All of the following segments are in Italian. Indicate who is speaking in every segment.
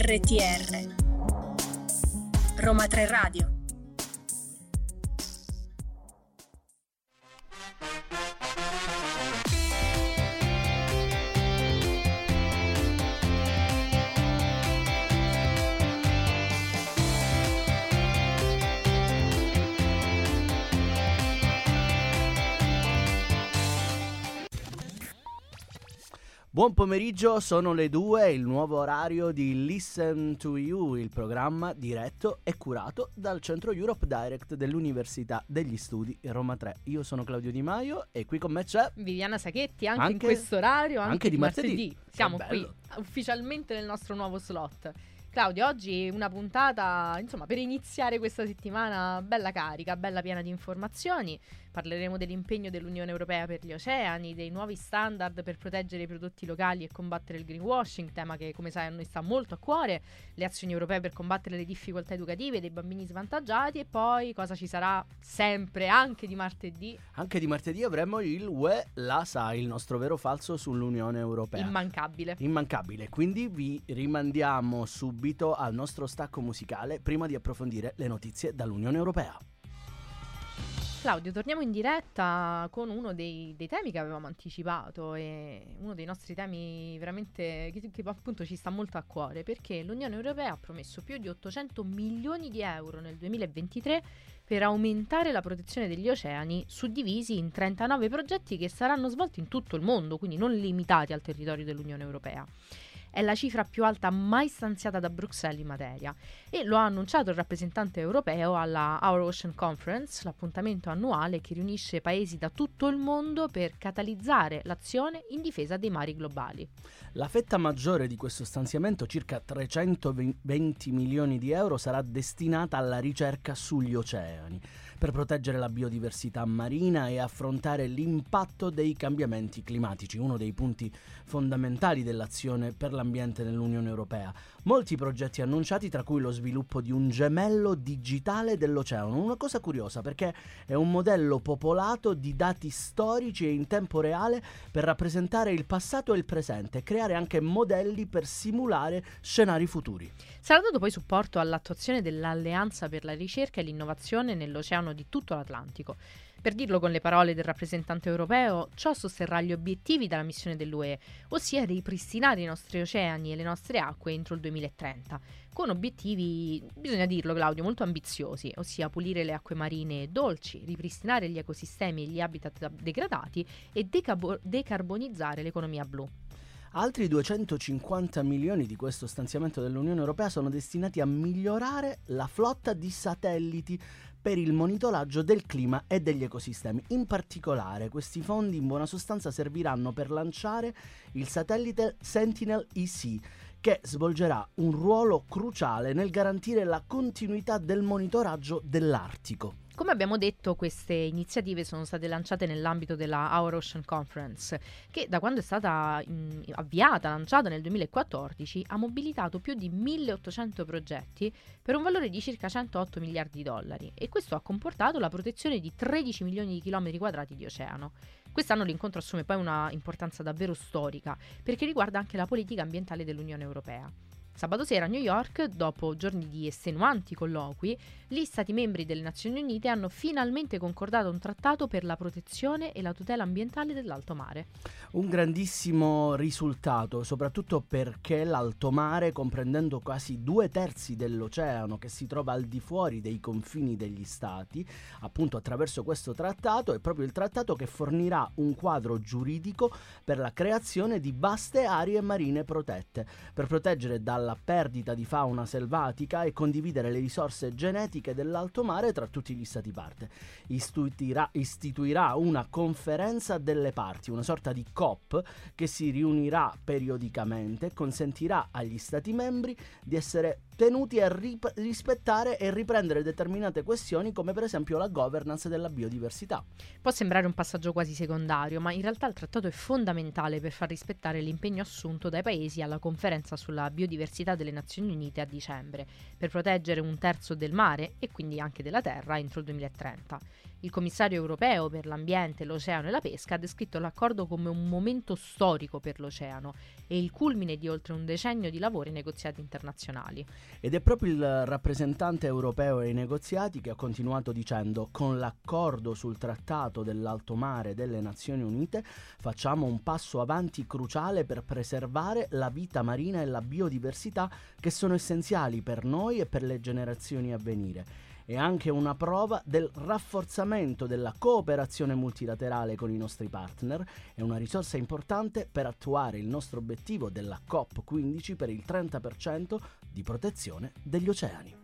Speaker 1: RTR Roma 3 Radio
Speaker 2: Buon pomeriggio, sono le due, il nuovo orario di Listen to You, il programma diretto e curato dal Centro Europe Direct dell'Università degli Studi Roma 3. Io sono Claudio Di Maio e qui con me c'è
Speaker 3: Viviana Sacchetti, anche,
Speaker 2: Anche-
Speaker 3: in questo orario, anche,
Speaker 2: anche di martedì.
Speaker 3: Siamo
Speaker 2: Che
Speaker 3: qui ufficialmente nel nostro nuovo slot. Claudio, oggi una puntata, insomma, per iniziare questa settimana bella carica, bella piena di informazioni. Parleremo dell'impegno dell'Unione Europea per gli oceani, dei nuovi standard per proteggere i prodotti locali e combattere il greenwashing, tema che come sai a noi sta molto a cuore, le azioni europee per combattere le difficoltà educative dei bambini svantaggiati e poi cosa ci sarà sempre anche di martedì,
Speaker 2: Anche di martedì avremo il UE La Sai, il nostro vero falso sull'Unione Europea.
Speaker 3: immancabile.
Speaker 2: Immancabile, quindi vi rimandiamo subito al nostro stacco musicale prima di approfondire le notizie dall'Unione Europea.
Speaker 3: Claudio, torniamo in diretta con uno dei, dei temi che avevamo anticipato e uno dei nostri temi veramente che, che appunto ci sta molto a cuore perché l'Unione Europea ha promesso più di 800 milioni di euro nel 2023 per aumentare la protezione degli oceani suddivisi in 39 progetti che saranno svolti in tutto il mondo, quindi non limitati al territorio dell'Unione Europea. È la cifra più alta mai stanziata da Bruxelles in materia e lo ha annunciato il rappresentante europeo alla Our Ocean Conference, l'appuntamento annuale che riunisce paesi da tutto il mondo per catalizzare l'azione in difesa dei mari globali.
Speaker 2: La fetta maggiore di questo stanziamento, circa 320 milioni di euro, sarà destinata alla ricerca sugli oceani, per proteggere la biodiversità marina e affrontare l'impatto dei cambiamenti climatici, uno dei punti fondamentali dell'azione per l'ambiente nell'Unione Europea. Molti progetti annunciati, tra cui lo sviluppo di un gemello digitale dell'oceano. Una cosa curiosa perché è un modello popolato di dati storici e in tempo reale per rappresentare il passato e il presente e creare anche modelli per simulare scenari futuri.
Speaker 3: Sarà dato poi supporto all'attuazione dell'Alleanza per la ricerca e l'innovazione nell'oceano di tutto l'Atlantico. Per dirlo con le parole del rappresentante europeo, ciò sosterrà gli obiettivi della missione dell'UE, ossia ripristinare i nostri oceani e le nostre acque entro il 2030, con obiettivi, bisogna dirlo Claudio, molto ambiziosi, ossia pulire le acque marine dolci, ripristinare gli ecosistemi e gli habitat degradati e decabo- decarbonizzare l'economia blu.
Speaker 2: Altri 250 milioni di questo stanziamento dell'Unione Europea sono destinati a migliorare la flotta di satelliti per il monitoraggio del clima e degli ecosistemi. In particolare, questi fondi in buona sostanza serviranno per lanciare il satellite Sentinel EC che svolgerà un ruolo cruciale nel garantire la continuità del monitoraggio dell'Artico.
Speaker 3: Come abbiamo detto, queste iniziative sono state lanciate nell'ambito della Our Ocean Conference, che da quando è stata mm, avviata, lanciata nel 2014, ha mobilitato più di 1800 progetti per un valore di circa 108 miliardi di dollari e questo ha comportato la protezione di 13 milioni di chilometri quadrati di oceano. Quest'anno l'incontro assume poi una importanza davvero storica perché riguarda anche la politica ambientale dell'Unione Europea. Sabato sera a New York, dopo giorni di estenuanti colloqui, gli Stati membri delle Nazioni Unite hanno finalmente concordato un trattato per la protezione e la tutela ambientale dell'alto mare.
Speaker 2: Un grandissimo risultato, soprattutto perché l'alto mare, comprendendo quasi due terzi dell'oceano che si trova al di fuori dei confini degli stati, appunto attraverso questo trattato, è proprio il trattato che fornirà un quadro giuridico per la creazione di vaste aree marine protette, per proteggere dalla perdita di fauna selvatica e condividere le risorse genetiche dell'alto mare tra tutti gli stati parte. Istituirà, istituirà una conferenza delle parti, una sorta di COP che si riunirà periodicamente e consentirà agli Stati membri di essere tenuti a rip- rispettare e riprendere determinate questioni come per esempio la governance della biodiversità.
Speaker 3: Può sembrare un passaggio quasi secondario, ma in realtà il trattato è fondamentale per far rispettare l'impegno assunto dai paesi alla conferenza sulla biodiversità delle Nazioni Unite a dicembre, per proteggere un terzo del mare e quindi anche della terra entro il 2030. Il commissario europeo per l'ambiente, l'oceano e la pesca ha descritto l'accordo come un momento storico per l'oceano e il culmine di oltre un decennio di lavori negoziati internazionali.
Speaker 2: Ed è proprio il rappresentante europeo ai negoziati che ha continuato dicendo con l'accordo sul trattato dell'alto mare delle Nazioni Unite facciamo un passo avanti cruciale per preservare la vita marina e la biodiversità che sono essenziali per noi e per le generazioni a venire è anche una prova del rafforzamento della cooperazione multilaterale con i nostri partner, è una risorsa importante per attuare il nostro obiettivo della COP15 per il 30% di protezione degli oceani.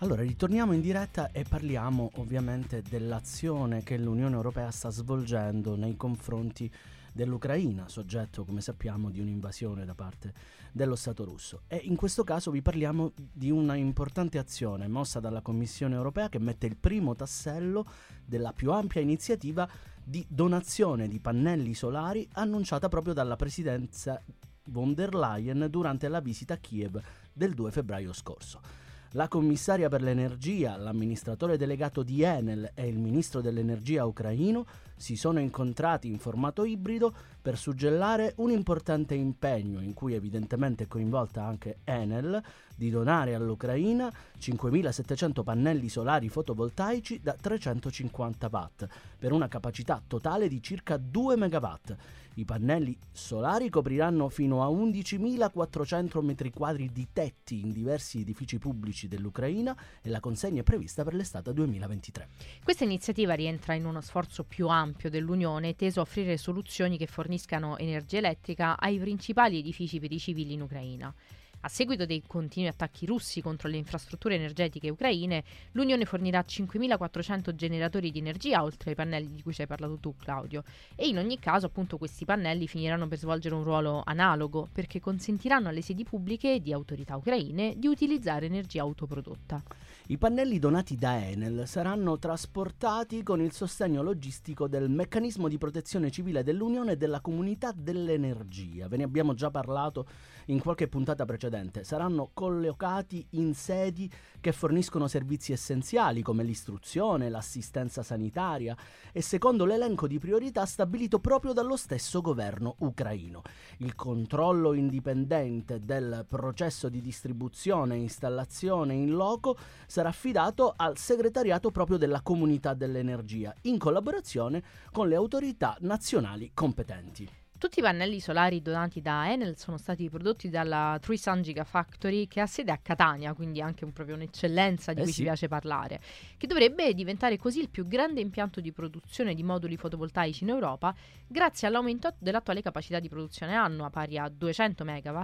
Speaker 2: Allora, ritorniamo in diretta e parliamo ovviamente dell'azione che l'Unione Europea sta svolgendo nei confronti dell'Ucraina, soggetto, come sappiamo, di un'invasione da parte dello Stato russo. E in questo caso vi parliamo di una importante azione mossa dalla Commissione Europea che mette il primo tassello della più ampia iniziativa di donazione di pannelli solari annunciata proprio dalla presidenza von der Leyen durante la visita a Kiev del 2 febbraio scorso. La commissaria per l'energia, l'amministratore delegato di Enel e il ministro dell'energia ucraino si sono incontrati in formato ibrido per suggellare un importante impegno in cui evidentemente è coinvolta anche Enel di donare all'Ucraina 5.700 pannelli solari fotovoltaici da 350 watt per una capacità totale di circa 2 megawatt i pannelli solari copriranno fino a 11.400 metri quadri di tetti in diversi edifici pubblici dell'Ucraina e la consegna è prevista per l'estate 2023.
Speaker 3: Questa iniziativa rientra in uno sforzo più ampio dell'Unione teso a offrire soluzioni che forniscano energia elettrica ai principali edifici per i civili in Ucraina. A seguito dei continui attacchi russi contro le infrastrutture energetiche ucraine, l'Unione fornirà 5.400 generatori di energia oltre ai pannelli di cui ci hai parlato tu, Claudio. E in ogni caso, appunto, questi pannelli finiranno per svolgere un ruolo analogo perché consentiranno alle sedi pubbliche di autorità ucraine di utilizzare energia autoprodotta.
Speaker 2: I pannelli donati da Enel saranno trasportati con il sostegno logistico del meccanismo di protezione civile dell'Unione e della comunità dell'energia. Ve ne abbiamo già parlato in qualche puntata precedente. Saranno collocati in sedi che forniscono servizi essenziali come l'istruzione, l'assistenza sanitaria e secondo l'elenco di priorità stabilito proprio dallo stesso governo ucraino. Il controllo indipendente del processo di distribuzione e installazione in loco sarà affidato al segretariato proprio della comunità dell'energia, in collaborazione con le autorità nazionali competenti.
Speaker 3: Tutti i pannelli solari donati da Enel sono stati prodotti dalla Tree Sun Gigafactory che ha sede a Catania, quindi anche un, proprio un'eccellenza di eh cui sì. ci piace parlare, che dovrebbe diventare così il più grande impianto di produzione di moduli fotovoltaici in Europa grazie all'aumento dell'attuale capacità di produzione annua pari a 200 MW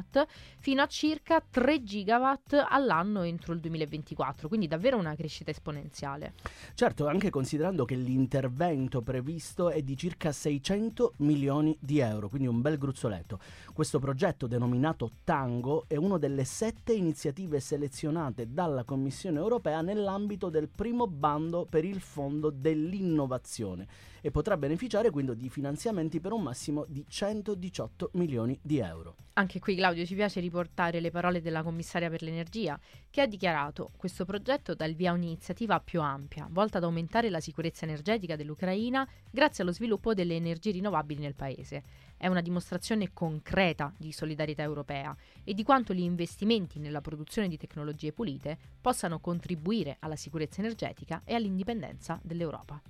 Speaker 3: fino a circa 3 GW all'anno entro il 2024, quindi davvero una crescita esponenziale.
Speaker 2: Certo, anche considerando che l'intervento previsto è di circa 600 milioni di euro euro, quindi un bel gruzzoletto. Questo progetto denominato Tango è una delle sette iniziative selezionate dalla Commissione europea nell'ambito del primo bando per il Fondo dell'innovazione e potrà beneficiare quindi di finanziamenti per un massimo di 118 milioni di euro.
Speaker 3: Anche qui Claudio ci piace riportare le parole della commissaria per l'energia che ha dichiarato questo progetto dà il via a un'iniziativa più ampia volta ad aumentare la sicurezza energetica dell'Ucraina grazie allo sviluppo delle energie rinnovabili nel paese. È una dimostrazione concreta di solidarietà europea e di quanto gli investimenti nella produzione di tecnologie pulite possano contribuire alla sicurezza energetica e all'indipendenza dell'Europa.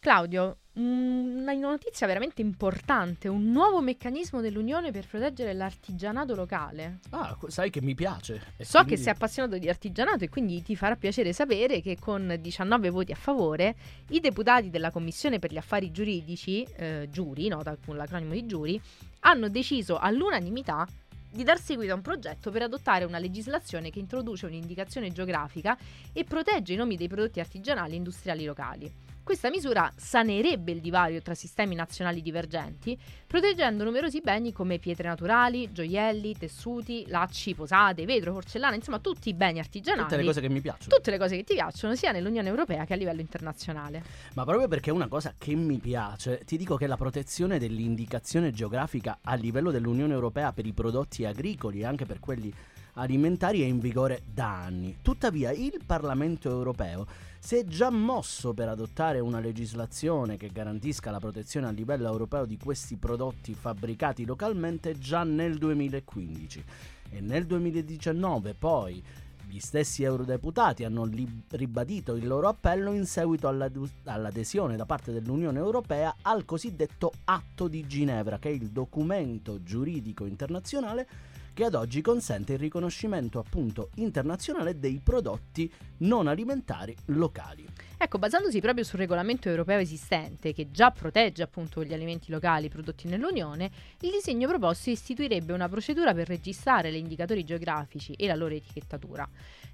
Speaker 3: Claudio, una notizia veramente importante, un nuovo meccanismo dell'Unione per proteggere l'artigianato locale.
Speaker 2: Ah, sai che mi piace.
Speaker 3: so quindi... che sei appassionato di artigianato e quindi ti farà piacere sapere che con 19 voti a favore i deputati della Commissione per gli affari giuridici, eh, giuri, nota con l'acronimo di giuri, hanno deciso all'unanimità di dar seguito a un progetto per adottare una legislazione che introduce un'indicazione geografica e protegge i nomi dei prodotti artigianali e industriali locali. Questa misura sanerebbe il divario tra sistemi nazionali divergenti, proteggendo numerosi beni come pietre naturali, gioielli, tessuti, lacci, posate, vetro, porcellana, insomma tutti i beni artigianali.
Speaker 2: Tutte le cose che mi piacciono.
Speaker 3: Tutte le cose che ti piacciono, sia nell'Unione Europea che a livello internazionale.
Speaker 2: Ma proprio perché è una cosa che mi piace, ti dico che la protezione dell'indicazione geografica a livello dell'Unione Europea per i prodotti agricoli e anche per quelli alimentari è in vigore da anni. Tuttavia il Parlamento europeo si è già mosso per adottare una legislazione che garantisca la protezione a livello europeo di questi prodotti fabbricati localmente già nel 2015 e nel 2019 poi gli stessi eurodeputati hanno li- ribadito il loro appello in seguito all'ad- all'adesione da parte dell'Unione Europea al cosiddetto Atto di Ginevra, che è il documento giuridico internazionale che ad oggi consente il riconoscimento appunto internazionale dei prodotti non alimentari locali.
Speaker 3: Ecco, basandosi proprio sul regolamento europeo esistente, che già protegge appunto gli alimenti locali prodotti nell'Unione, il disegno proposto istituirebbe una procedura per registrare gli indicatori geografici e la loro etichettatura.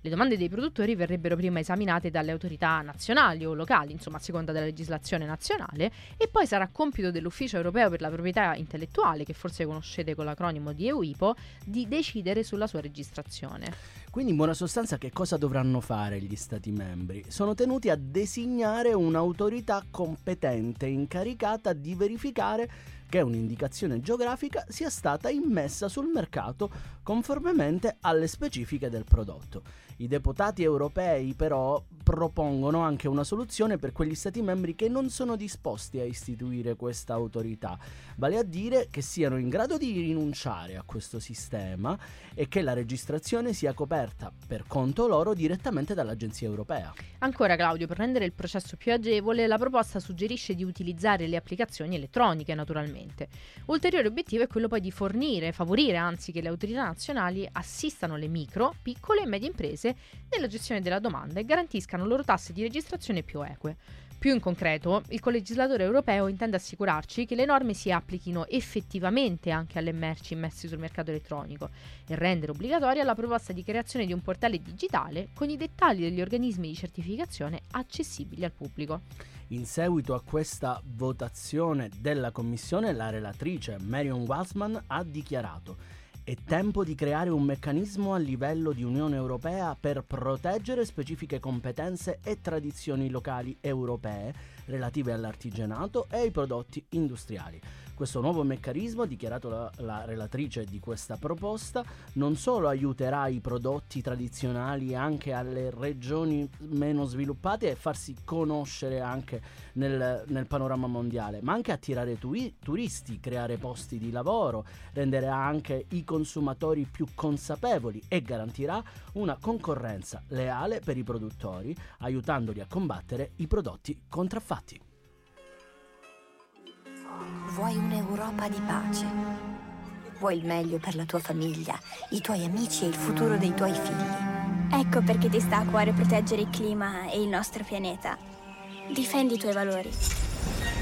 Speaker 3: Le domande dei produttori verrebbero prima esaminate dalle autorità nazionali o locali, insomma a seconda della legislazione nazionale, e poi sarà compito dell'Ufficio europeo per la proprietà intellettuale, che forse conoscete con l'acronimo di EUIPO, di decidere sulla sua registrazione.
Speaker 2: Quindi in buona sostanza che cosa dovranno fare gli Stati membri? Sono tenuti a designare un'autorità competente incaricata di verificare che un'indicazione geografica sia stata immessa sul mercato conformemente alle specifiche del prodotto. I deputati europei però propongono anche una soluzione per quegli stati membri che non sono disposti a istituire questa autorità, vale a dire che siano in grado di rinunciare a questo sistema e che la registrazione sia coperta per conto loro direttamente dall'Agenzia europea.
Speaker 3: Ancora Claudio, per rendere il processo più agevole, la proposta suggerisce di utilizzare le applicazioni elettroniche naturalmente. Ulteriore obiettivo è quello poi di fornire, favorire anzi che le autorità nazionali assistano le micro, piccole e medie imprese nella gestione della domanda e garantiscano loro tasse di registrazione più eque. Più in concreto, il colegislatore europeo intende assicurarci che le norme si applichino effettivamente anche alle merci immesse sul mercato elettronico e rendere obbligatoria la proposta di creazione di un portale digitale con i dettagli degli organismi di certificazione accessibili al pubblico.
Speaker 2: In seguito a questa votazione della Commissione, la relatrice Marion Walsman ha dichiarato è tempo di creare un meccanismo a livello di Unione Europea per proteggere specifiche competenze e tradizioni locali europee relative all'artigianato e ai prodotti industriali. Questo nuovo meccanismo, ha dichiarato la, la, relatrice di questa proposta, non solo aiuterà i prodotti tradizionali anche alle regioni meno sviluppate e farsi conoscere anche nel, nel panorama mondiale, ma anche attirare tui, turisti, creare posti di lavoro, renderà anche i consumatori più consapevoli e garantirà una concorrenza leale per i produttori, aiutandoli a combattere i prodotti contraffatti.
Speaker 4: Vuoi un'Europa di pace. Vuoi il meglio per la tua famiglia, i tuoi amici e il futuro dei tuoi figli.
Speaker 5: Ecco perché ti sta a cuore proteggere il clima e il nostro pianeta. Difendi i tuoi valori.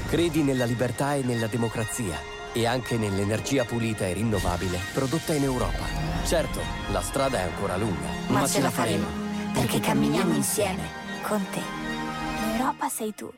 Speaker 6: Credi nella libertà e nella democrazia e anche nell'energia pulita e rinnovabile prodotta in Europa. Certo, la strada è ancora lunga,
Speaker 4: ma, ma ce la faremo, perché camminiamo insieme con te.
Speaker 5: L'Europa sei tu.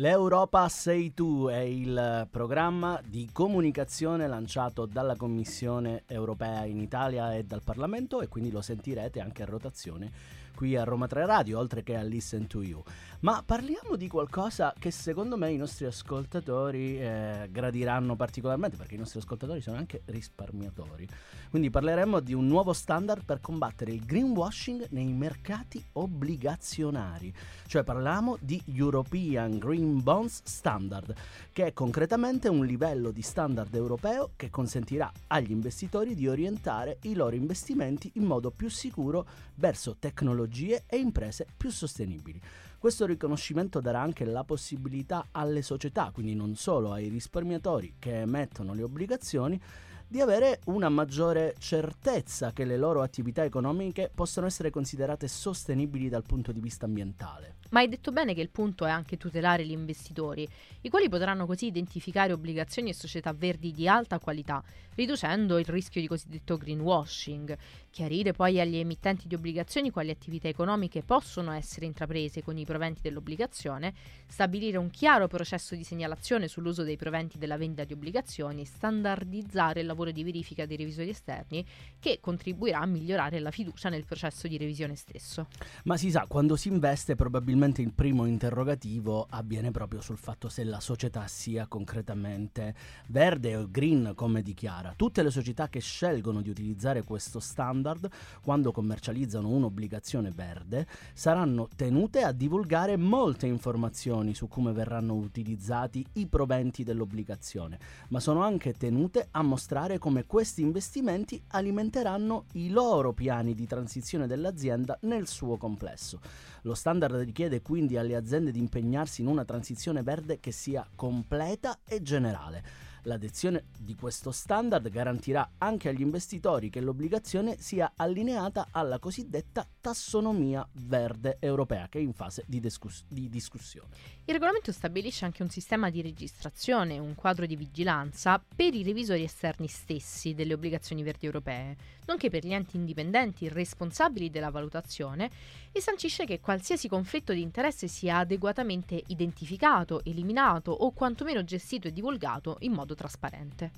Speaker 2: L'Europa Sei Tu è il programma di comunicazione lanciato dalla Commissione europea in Italia e dal Parlamento e quindi lo sentirete anche a rotazione qui a Roma 3 Radio, oltre che a Listen to You. Ma parliamo di qualcosa che secondo me i nostri ascoltatori eh, gradiranno particolarmente, perché i nostri ascoltatori sono anche risparmiatori. Quindi parleremo di un nuovo standard per combattere il greenwashing nei mercati obbligazionari. Cioè parliamo di European Green Bonds Standard, che è concretamente un livello di standard europeo che consentirà agli investitori di orientare i loro investimenti in modo più sicuro verso tecnologie e imprese più sostenibili. Questo riconoscimento darà anche la possibilità alle società, quindi non solo ai risparmiatori che emettono le obbligazioni, di avere una maggiore certezza che le loro attività economiche possano essere considerate sostenibili dal punto di vista ambientale.
Speaker 3: Ma hai detto bene che il punto è anche tutelare gli investitori, i quali potranno così identificare obbligazioni e società verdi di alta qualità, riducendo il rischio di cosiddetto greenwashing, chiarire poi agli emittenti di obbligazioni quali attività economiche possono essere intraprese con i proventi dell'obbligazione, stabilire un chiaro processo di segnalazione sull'uso dei proventi della vendita di obbligazioni, standardizzare il lavoro di verifica dei revisori esterni che contribuirà a migliorare la fiducia nel processo di revisione stesso.
Speaker 2: Ma si sa, quando si investe probabilmente probabilmente il primo interrogativo avviene proprio sul fatto se la società sia concretamente verde o green come dichiara. Tutte le società che scelgono di utilizzare questo standard quando commercializzano un'obbligazione verde saranno tenute a divulgare molte informazioni su come verranno utilizzati i proventi dell'obbligazione, ma sono anche tenute a mostrare come questi investimenti alimenteranno i loro piani di transizione dell'azienda nel suo complesso. Lo standard richiede quindi alle aziende di impegnarsi in una transizione verde che sia completa e generale. L'adozione di questo standard garantirà anche agli investitori che l'obbligazione sia allineata alla cosiddetta tassonomia verde europea che è in fase di, discuss- di discussione.
Speaker 3: Il regolamento stabilisce anche un sistema di registrazione, un quadro di vigilanza per i revisori esterni stessi delle obbligazioni verdi europee, nonché per gli enti indipendenti responsabili della valutazione e sancisce che qualsiasi conflitto di interesse sia adeguatamente identificato, eliminato o quantomeno gestito e divulgato in modo trasparente.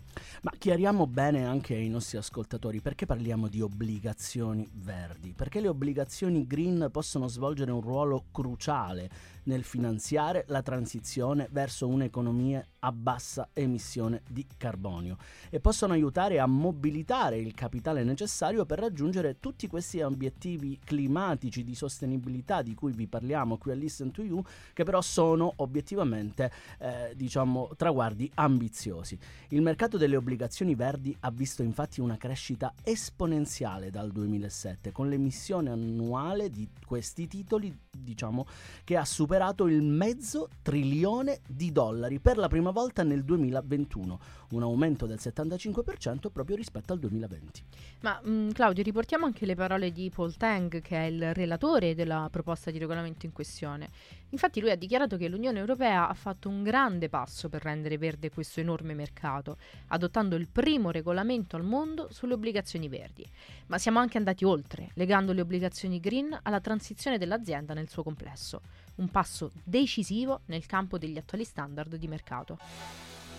Speaker 2: Ma chiariamo bene anche ai nostri ascoltatori perché parliamo di obbligazioni verdi, perché le obbligazioni green possono svolgere un ruolo cruciale nel finanziare la transizione verso un'economia a bassa emissione di carbonio e possono aiutare a mobilitare il capitale necessario per raggiungere tutti questi obiettivi climatici di sostenibilità di cui vi parliamo qui a Listen to You, che però sono obiettivamente eh, diciamo traguardi ambiziosi. Il mercato delle obbligazioni verdi ha visto infatti una crescita esponenziale dal 2007 con l'emissione annuale di questi titoli diciamo che ha superato il mezzo trilione di dollari per la prima volta nel 2021, un aumento del 75% proprio rispetto al 2020.
Speaker 3: Ma mh, mm, Claudio, riportiamo anche le parole di Paul Tang, che è il relatore della proposta di regolamento in questione. Infatti lui ha dichiarato che l'Unione Europea ha fatto un grande passo per rendere verde questo enorme mercato, adottando il primo regolamento al mondo sulle obbligazioni verdi. Ma siamo anche andati oltre, legando le obbligazioni green alla transizione dell'azienda nel suo complesso, un passo decisivo nel campo degli attuali standard di mercato.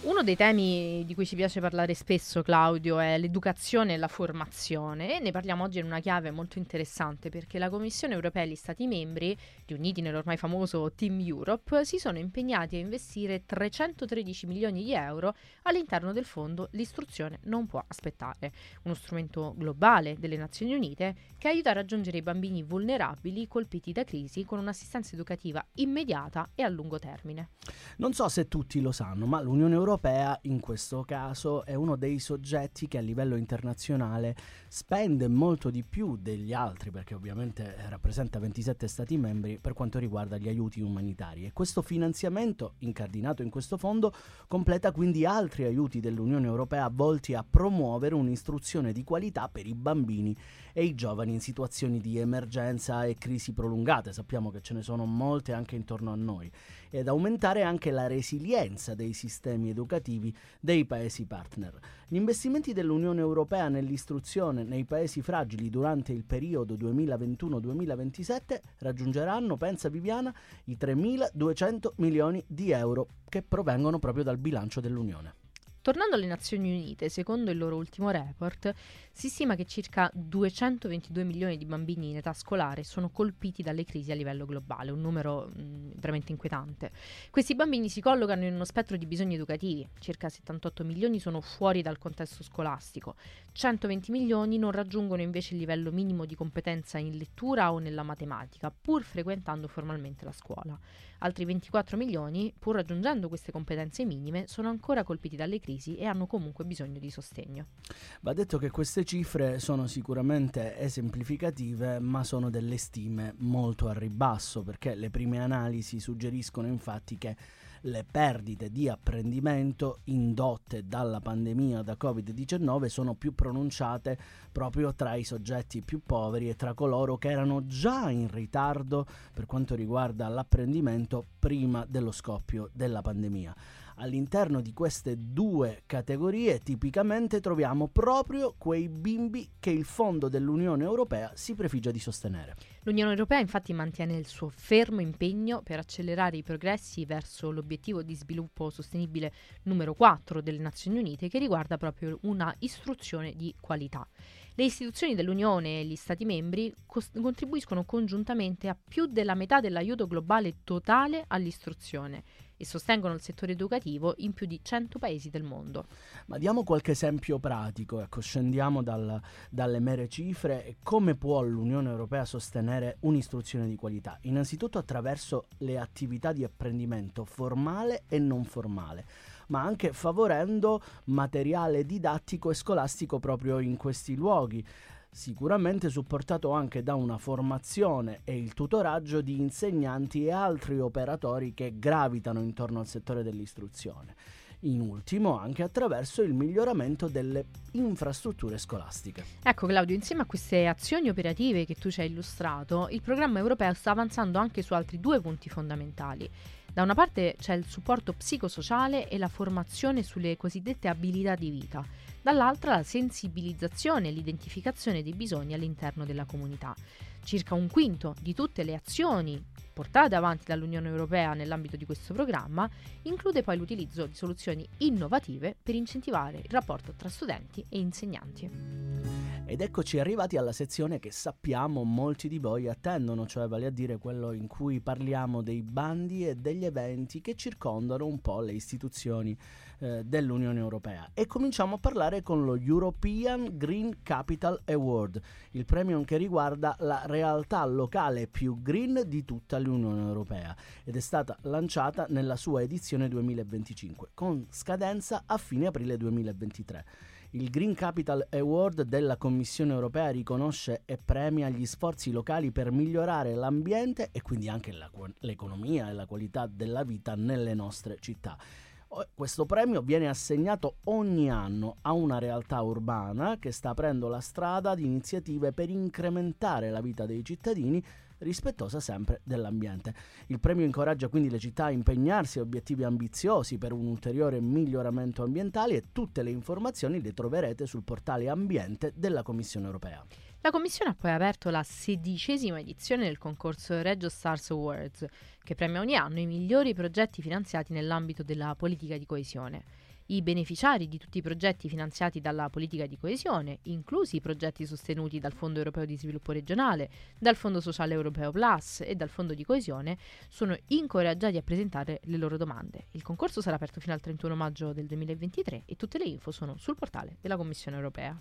Speaker 3: Uno dei temi di cui ci piace parlare spesso, Claudio, è l'educazione e la formazione e ne parliamo oggi in una chiave molto interessante perché la Commissione europea e gli Stati membri, riuniti nell'ormai famoso Team Europe, si sono impegnati a investire 313 milioni di euro all'interno del fondo L'istruzione non può aspettare, uno strumento globale delle Nazioni Unite che aiuta a raggiungere i bambini vulnerabili colpiti da crisi con un'assistenza educativa immediata e a lungo termine.
Speaker 2: Non so se tutti lo sanno, ma l'Unione Europea europea in questo caso è uno dei soggetti che a livello internazionale spende molto di più degli altri perché ovviamente rappresenta 27 stati membri per quanto riguarda gli aiuti umanitari. E questo finanziamento incardinato in questo fondo completa quindi altri aiuti dell'Unione Europea volti a promuovere un'istruzione di qualità per i bambini e i giovani in situazioni di emergenza e crisi prolungate, sappiamo che ce ne sono molte anche intorno a noi, ed aumentare anche la resilienza dei sistemi educativi dei paesi partner. Gli investimenti dell'Unione Europea nell'istruzione nei paesi fragili durante il periodo 2021-2027 raggiungeranno, pensa Viviana, i 3.200 milioni di euro che provengono proprio dal bilancio dell'Unione.
Speaker 3: Tornando alle Nazioni Unite, secondo il loro ultimo report, si stima che circa 222 milioni di bambini in età scolare sono colpiti dalle crisi a livello globale, un numero mh, veramente inquietante. Questi bambini si collocano in uno spettro di bisogni educativi, circa 78 milioni sono fuori dal contesto scolastico, 120 milioni non raggiungono invece il livello minimo di competenza in lettura o nella matematica, pur frequentando formalmente la scuola. Altri 24 milioni, pur raggiungendo queste competenze minime, sono ancora colpiti dalle crisi e hanno comunque bisogno di sostegno.
Speaker 2: Va detto che queste cifre sono sicuramente esemplificative, ma sono delle stime molto a ribasso, perché le prime analisi suggeriscono infatti che le perdite di apprendimento indotte dalla pandemia da Covid-19 sono più pronunciate proprio tra i soggetti più poveri e tra coloro che erano già in ritardo per quanto riguarda l'apprendimento prima dello scoppio della pandemia. All'interno di queste due categorie tipicamente troviamo proprio quei bimbi che il Fondo dell'Unione Europea si prefigge di sostenere.
Speaker 3: L'Unione Europea infatti mantiene il suo fermo impegno per accelerare i progressi verso l'obiettivo di sviluppo sostenibile numero 4 delle Nazioni Unite che riguarda proprio una istruzione di qualità. Le istituzioni dell'Unione e gli Stati membri cos- contribuiscono congiuntamente a più della metà dell'aiuto globale totale all'istruzione e sostengono il settore educativo in più di 100 paesi del mondo.
Speaker 2: Ma diamo qualche esempio pratico, ecco, scendiamo dal, dalle mere cifre come può l'Unione Europea sostenere un'istruzione di qualità? Innanzitutto attraverso le attività di apprendimento formale e non formale ma anche favorendo materiale didattico e scolastico proprio in questi luoghi sicuramente supportato anche da una formazione e il tutoraggio di insegnanti e altri operatori che gravitano intorno al settore dell'istruzione. In ultimo anche attraverso il miglioramento delle infrastrutture scolastiche.
Speaker 3: Ecco Claudio, insieme a queste azioni operative che tu ci hai illustrato, il programma europeo sta avanzando anche su altri due punti fondamentali. Da una parte c'è il supporto psicosociale e la formazione sulle cosiddette abilità di vita, dall'altra la sensibilizzazione e l'identificazione dei bisogni all'interno della comunità. Circa un quinto di tutte le azioni portate avanti dall'Unione Europea nell'ambito di questo programma include poi l'utilizzo di soluzioni innovative per incentivare il rapporto tra studenti e insegnanti.
Speaker 2: Ed eccoci arrivati alla sezione che sappiamo molti di voi attendono, cioè vale a dire quello in cui parliamo dei bandi e degli eventi che circondano un po' le istituzioni eh, dell'Unione Europea. E cominciamo a parlare con lo European Green Capital Award, il premio che riguarda la realtà locale più green di tutta l'Unione Europea ed è stata lanciata nella sua edizione 2025 con scadenza a fine aprile 2023. Il Green Capital Award della Commissione europea riconosce e premia gli sforzi locali per migliorare l'ambiente e quindi anche la, l'economia e la qualità della vita nelle nostre città. Questo premio viene assegnato ogni anno a una realtà urbana che sta aprendo la strada ad iniziative per incrementare la vita dei cittadini rispettosa sempre dell'ambiente. Il premio incoraggia quindi le città a impegnarsi a obiettivi ambiziosi per un ulteriore miglioramento ambientale e tutte le informazioni le troverete sul portale ambiente della Commissione europea.
Speaker 3: La Commissione ha poi aperto la sedicesima edizione del concorso Reggio Stars Awards, che premia ogni anno i migliori progetti finanziati nell'ambito della politica di coesione. I beneficiari di tutti i progetti finanziati dalla politica di coesione, inclusi i progetti sostenuti dal Fondo europeo di sviluppo regionale, dal Fondo sociale europeo Plus e dal Fondo di coesione, sono incoraggiati a presentare le loro domande. Il concorso sarà aperto fino al 31 maggio del 2023 e tutte le info sono sul portale della Commissione europea.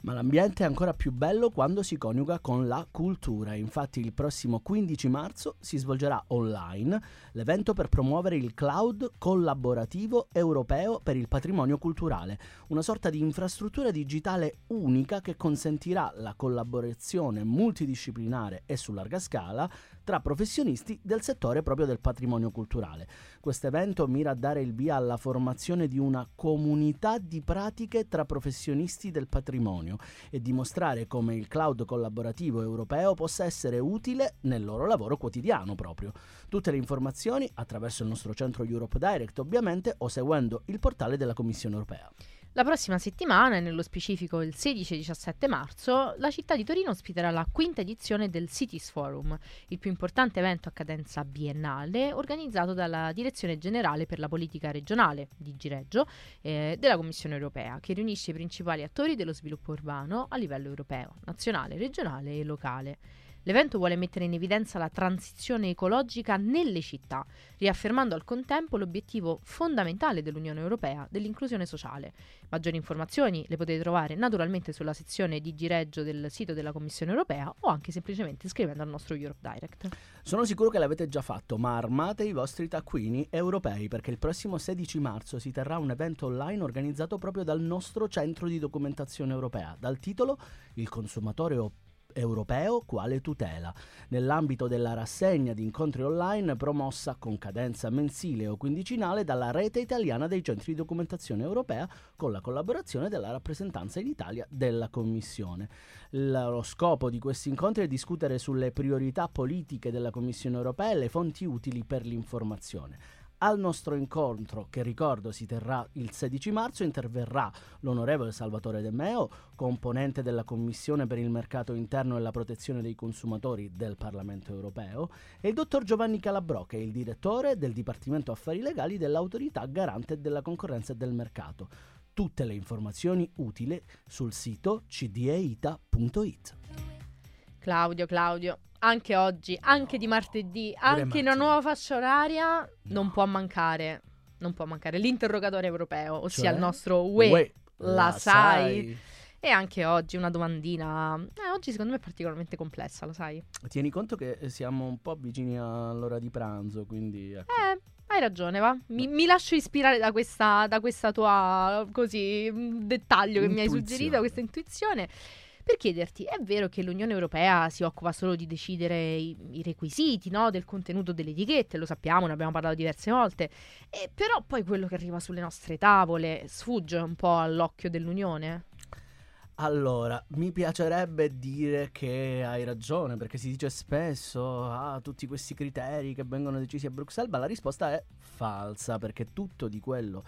Speaker 2: Ma l'ambiente è ancora più bello quando si coniuga con la cultura. Infatti il prossimo 15 marzo si svolgerà online l'evento per promuovere il cloud collaborativo europeo per il patrimonio culturale, una sorta di infrastruttura digitale unica che consentirà la collaborazione multidisciplinare e su larga scala tra professionisti del settore proprio del patrimonio culturale. Questo evento mira a dare il via alla formazione di una comunità di pratiche tra professionisti del patrimonio e dimostrare come il cloud collaborativo europeo possa essere utile nel loro lavoro quotidiano proprio. Tutte le informazioni attraverso il nostro centro Europe Direct ovviamente o seguendo il portale della Commissione europea.
Speaker 3: La prossima settimana, e nello specifico il 16 e 17 marzo, la città di Torino ospiterà la quinta edizione del Cities Forum, il più importante evento a cadenza biennale organizzato dalla Direzione Generale per la Politica Regionale di Gireggio eh, della Commissione Europea, che riunisce i principali attori dello sviluppo urbano a livello europeo, nazionale, regionale e locale. L'evento vuole mettere in evidenza la transizione ecologica nelle città, riaffermando al contempo l'obiettivo fondamentale dell'Unione Europea dell'inclusione sociale. Maggiori informazioni le potete trovare naturalmente sulla sezione di Gireggio del sito della Commissione Europea o anche semplicemente scrivendo al nostro Europe Direct.
Speaker 2: Sono sicuro che l'avete già fatto, ma armate i vostri taccuini europei perché il prossimo 16 marzo si terrà un evento online organizzato proprio dal nostro centro di documentazione europea, dal titolo Il consumatore operato europeo quale tutela, nell'ambito della rassegna di incontri online promossa con cadenza mensile o quindicinale dalla rete italiana dei centri di documentazione europea con la collaborazione della rappresentanza in Italia della Commissione. Lo scopo di questi incontri è discutere sulle priorità politiche della Commissione europea e le fonti utili per l'informazione Al nostro incontro, che ricordo si terrà il 16 marzo, interverrà l'onorevole Salvatore De Meo, componente della Commissione per il mercato interno e la protezione dei consumatori del Parlamento europeo, e il dottor Giovanni Calabrò, che è il direttore del Dipartimento Affari Legali dell'Autorità Garante della Concorrenza e del Mercato. Tutte le informazioni utili sul sito cdeita.it.
Speaker 3: Claudio, Claudio, anche oggi, anche di martedì, anche in una nuova fascia oraria, non può mancare, non può mancare l'interrogatorio europeo, ossia
Speaker 2: Cioè?
Speaker 3: il nostro UE,
Speaker 2: Uè,
Speaker 3: la sai? E anche oggi una domandina, eh, oggi secondo me è particolarmente complessa, lo sai?
Speaker 2: Tieni conto che siamo un po' vicini all'ora di pranzo, quindi ecco.
Speaker 3: Eh, hai ragione, va. Mi, mi lascio ispirare da questa, da questa tua, così, mh, dettaglio che mi hai suggerito, questa intuizione. Per chiederti, è vero che l'Unione Europea si occupa solo di decidere i, i requisiti no, del contenuto delle etichette, lo sappiamo, ne abbiamo parlato diverse volte, e però poi quello che arriva sulle nostre tavole sfugge un po' all'occhio dell'Unione?
Speaker 2: Allora, mi piacerebbe dire che hai ragione, perché si dice spesso, ah, tutti questi criteri che vengono decisi a Bruxelles, ma la risposta è falsa, perché tutto di quello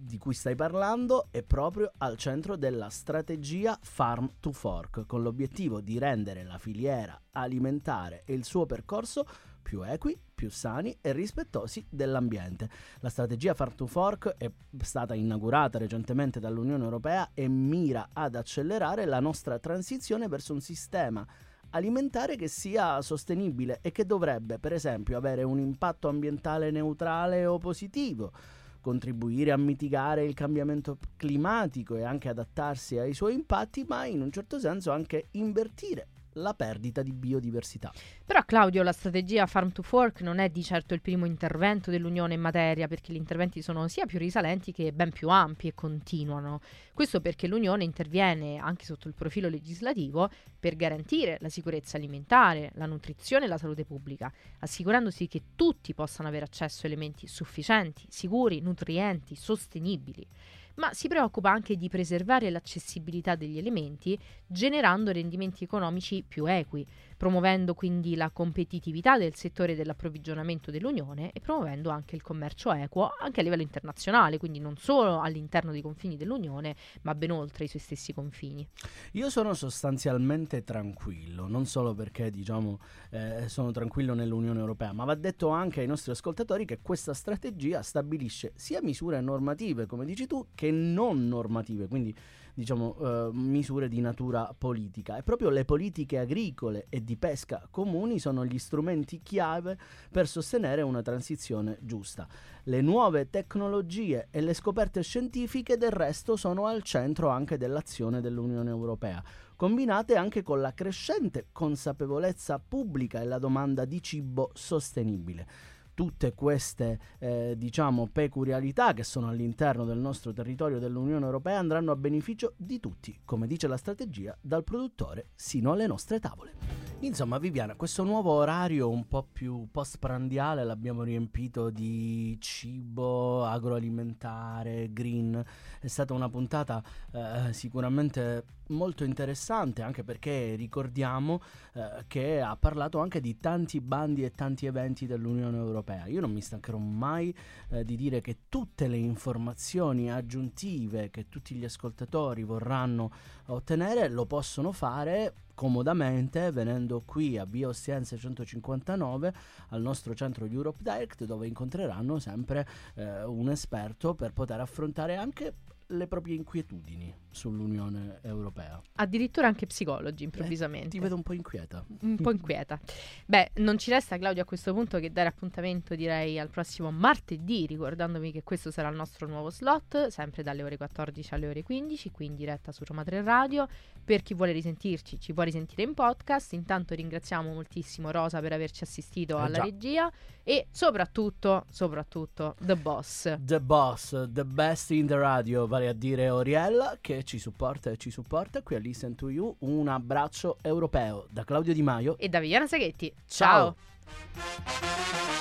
Speaker 2: di cui stai parlando è proprio al centro della strategia Farm to Fork, con l'obiettivo di rendere la filiera alimentare e il suo percorso più equi, più sani e rispettosi dell'ambiente. La strategia Farm to Fork è stata inaugurata recentemente dall'Unione Europea e mira ad accelerare la nostra transizione verso un sistema alimentare che sia sostenibile e che dovrebbe, per esempio, avere un impatto ambientale neutrale o positivo, contribuire a mitigare il cambiamento climatico e anche adattarsi ai suoi impatti, ma in un certo senso anche invertire la perdita di biodiversità.
Speaker 3: Però Claudio, la strategia Farm to Fork non è di certo il primo intervento dell'Unione in materia, perché gli interventi sono sia più risalenti che ben più ampi e continuano. Questo perché l'Unione interviene anche sotto il profilo legislativo per garantire la sicurezza alimentare, la nutrizione e la salute pubblica, assicurandosi che tutti possano avere accesso a elementi sufficienti, sicuri, nutrienti, sostenibili ma si preoccupa anche di preservare l'accessibilità degli elementi generando rendimenti economici più equi, promuovendo quindi la competitività del settore dell'approvvigionamento dell'Unione e promuovendo anche il commercio equo anche a livello internazionale, quindi non solo all'interno dei confini dell'Unione, ma ben oltre i suoi stessi confini.
Speaker 2: Io sono sostanzialmente tranquillo, non solo perché diciamo eh, sono tranquillo nell'Unione Europea, ma va detto anche ai nostri ascoltatori che questa strategia stabilisce sia misure normative, come dici tu, che non normative, quindi diciamo eh, misure di natura politica. E proprio le politiche agricole e di pesca comuni sono gli strumenti chiave per sostenere una transizione giusta. Le nuove tecnologie e le scoperte scientifiche del resto sono al centro anche dell'azione dell'Unione Europea, combinate anche con la crescente consapevolezza pubblica e la domanda di cibo sostenibile. Tutte queste eh, diciamo peculiarità che sono all'interno del nostro territorio dell'Unione Europea andranno a beneficio di tutti, come dice la strategia, dal produttore sino alle nostre tavole. Insomma, Viviana, questo nuovo orario un po' più postprandiale l'abbiamo riempito di cibo agroalimentare, green. È stata una puntata eh, sicuramente molto interessante, anche perché ricordiamo eh, che ha parlato anche di tanti bandi e tanti eventi dell'Unione Europea. Io non mi stancherò mai eh, di dire che tutte le informazioni aggiuntive che tutti gli ascoltatori vorranno ottenere lo possono fare comodamente venendo qui a Via Ostiense 159 al nostro centro Europe Direct dove incontreranno sempre eh, un esperto per poter affrontare anche le proprie inquietudini sull'Unione Europea.
Speaker 3: Addirittura anche psicologi improvvisamente.
Speaker 2: Eh, ti vedo un po' inquieta.
Speaker 3: un po' inquieta. Beh, non ci resta Claudio a questo punto che dare appuntamento direi al prossimo martedì, ricordandovi che questo sarà il nostro nuovo slot, sempre dalle ore 14 alle ore 15, qui in diretta su Roma 3 Radio. Per chi vuole risentirci, ci può risentire in podcast. Intanto ringraziamo moltissimo Rosa per averci assistito
Speaker 2: Eh
Speaker 3: alla
Speaker 2: già.
Speaker 3: regia e soprattutto, soprattutto The Boss.
Speaker 2: The boss, the best in the radio, vale a dire Oriella, che ci supporta e ci supporta qui a Listen to You. Un abbraccio europeo da Claudio Di Maio.
Speaker 3: E da Viviana Saghetti.
Speaker 2: Ciao.
Speaker 3: Ciao.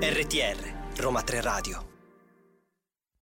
Speaker 6: RTR, Roma 3 Radio.